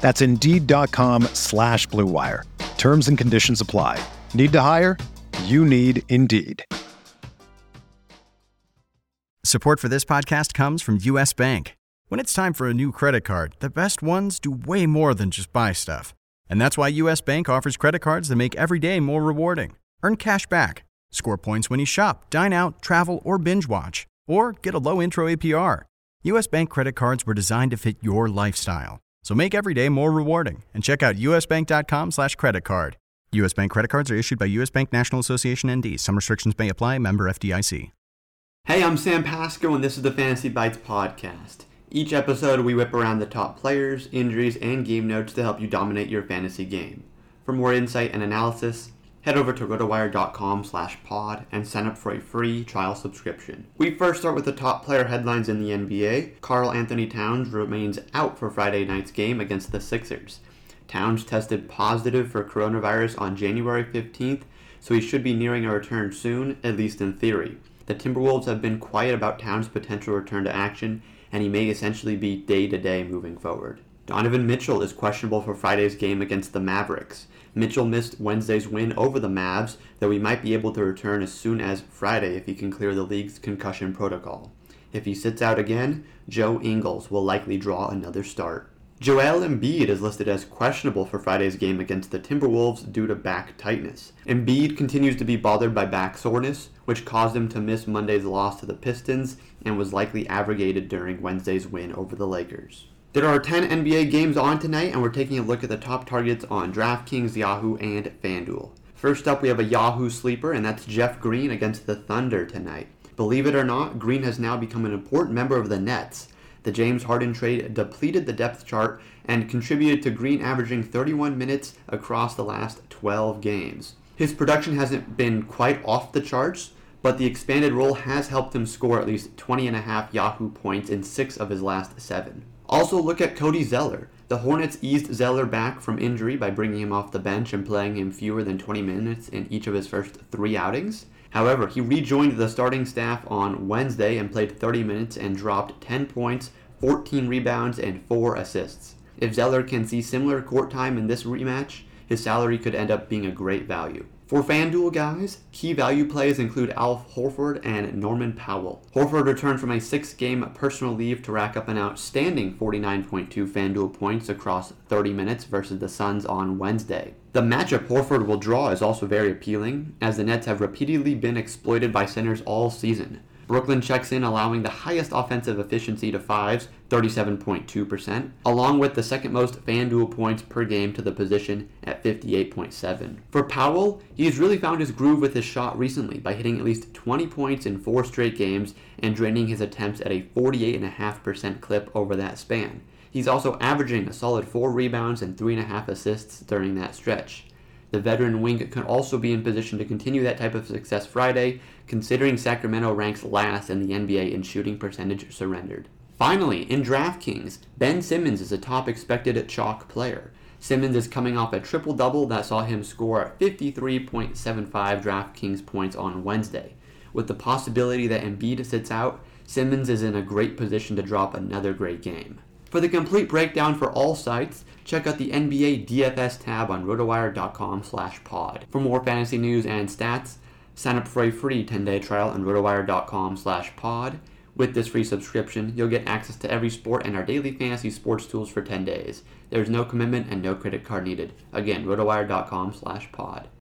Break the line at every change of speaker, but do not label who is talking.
That's Indeed.com slash BlueWire. Terms and conditions apply. Need to hire? You need Indeed.
Support for this podcast comes from U.S. Bank. When it's time for a new credit card, the best ones do way more than just buy stuff. And that's why U.S. Bank offers credit cards that make every day more rewarding. Earn cash back Score points when you shop, dine out, travel, or binge watch. Or get a low intro APR. US Bank credit cards were designed to fit your lifestyle. So make every day more rewarding and check out usbank.com slash credit card. US Bank credit cards are issued by US Bank National Association ND. Some restrictions may apply. Member FDIC.
Hey, I'm Sam Pasco and this is the Fantasy Bites podcast. Each episode we whip around the top players, injuries, and game notes to help you dominate your fantasy game. For more insight and analysis, head over to rotowire.com slash pod and sign up for a free trial subscription. We first start with the top player headlines in the NBA. Karl-Anthony Towns remains out for Friday night's game against the Sixers. Towns tested positive for coronavirus on January 15th, so he should be nearing a return soon, at least in theory. The Timberwolves have been quiet about Towns' potential return to action, and he may essentially be day to day moving forward. Donovan Mitchell is questionable for Friday's game against the Mavericks. Mitchell missed Wednesday's win over the Mavs, though he might be able to return as soon as Friday if he can clear the league's concussion protocol. If he sits out again, Joe Ingles will likely draw another start. Joel Embiid is listed as questionable for Friday's game against the Timberwolves due to back tightness. Embiid continues to be bothered by back soreness, which caused him to miss Monday's loss to the Pistons and was likely abrogated during Wednesday's win over the Lakers. There are 10 NBA games on tonight, and we're taking a look at the top targets on DraftKings, Yahoo, and FanDuel. First up, we have a Yahoo sleeper, and that's Jeff Green against the Thunder tonight. Believe it or not, Green has now become an important member of the Nets. The James Harden trade depleted the depth chart and contributed to Green averaging 31 minutes across the last 12 games. His production hasn't been quite off the charts, but the expanded role has helped him score at least 20 and a half Yahoo points in six of his last seven. Also, look at Cody Zeller. The Hornets eased Zeller back from injury by bringing him off the bench and playing him fewer than 20 minutes in each of his first three outings. However, he rejoined the starting staff on Wednesday and played 30 minutes and dropped 10 points, 14 rebounds, and 4 assists. If Zeller can see similar court time in this rematch, his salary could end up being a great value. For FanDuel guys, key value plays include Al Horford and Norman Powell. Horford returned from a six game personal leave to rack up an outstanding 49.2 FanDuel points across 30 minutes versus the Suns on Wednesday. The matchup Horford will draw is also very appealing, as the Nets have repeatedly been exploited by centers all season. Brooklyn checks in, allowing the highest offensive efficiency to fives, 37.2%, along with the second most FanDuel points per game to the position at 58.7. For Powell, he's really found his groove with his shot recently by hitting at least 20 points in four straight games and draining his attempts at a 48.5% clip over that span. He's also averaging a solid 4 rebounds and 3.5 assists during that stretch. The veteran wing could also be in position to continue that type of success Friday, considering Sacramento ranks last in the NBA in shooting percentage surrendered. Finally, in DraftKings, Ben Simmons is a top expected chalk player. Simmons is coming off a triple double that saw him score 53.75 DraftKings points on Wednesday. With the possibility that Embiid sits out, Simmons is in a great position to drop another great game. For the complete breakdown for all sites, check out the NBA DFS tab on rotowire.com/pod. For more fantasy news and stats, sign up for a free 10-day trial on rotowire.com/pod. With this free subscription, you'll get access to every sport and our daily fantasy sports tools for 10 days. There's no commitment and no credit card needed. Again, rotowire.com slash pod.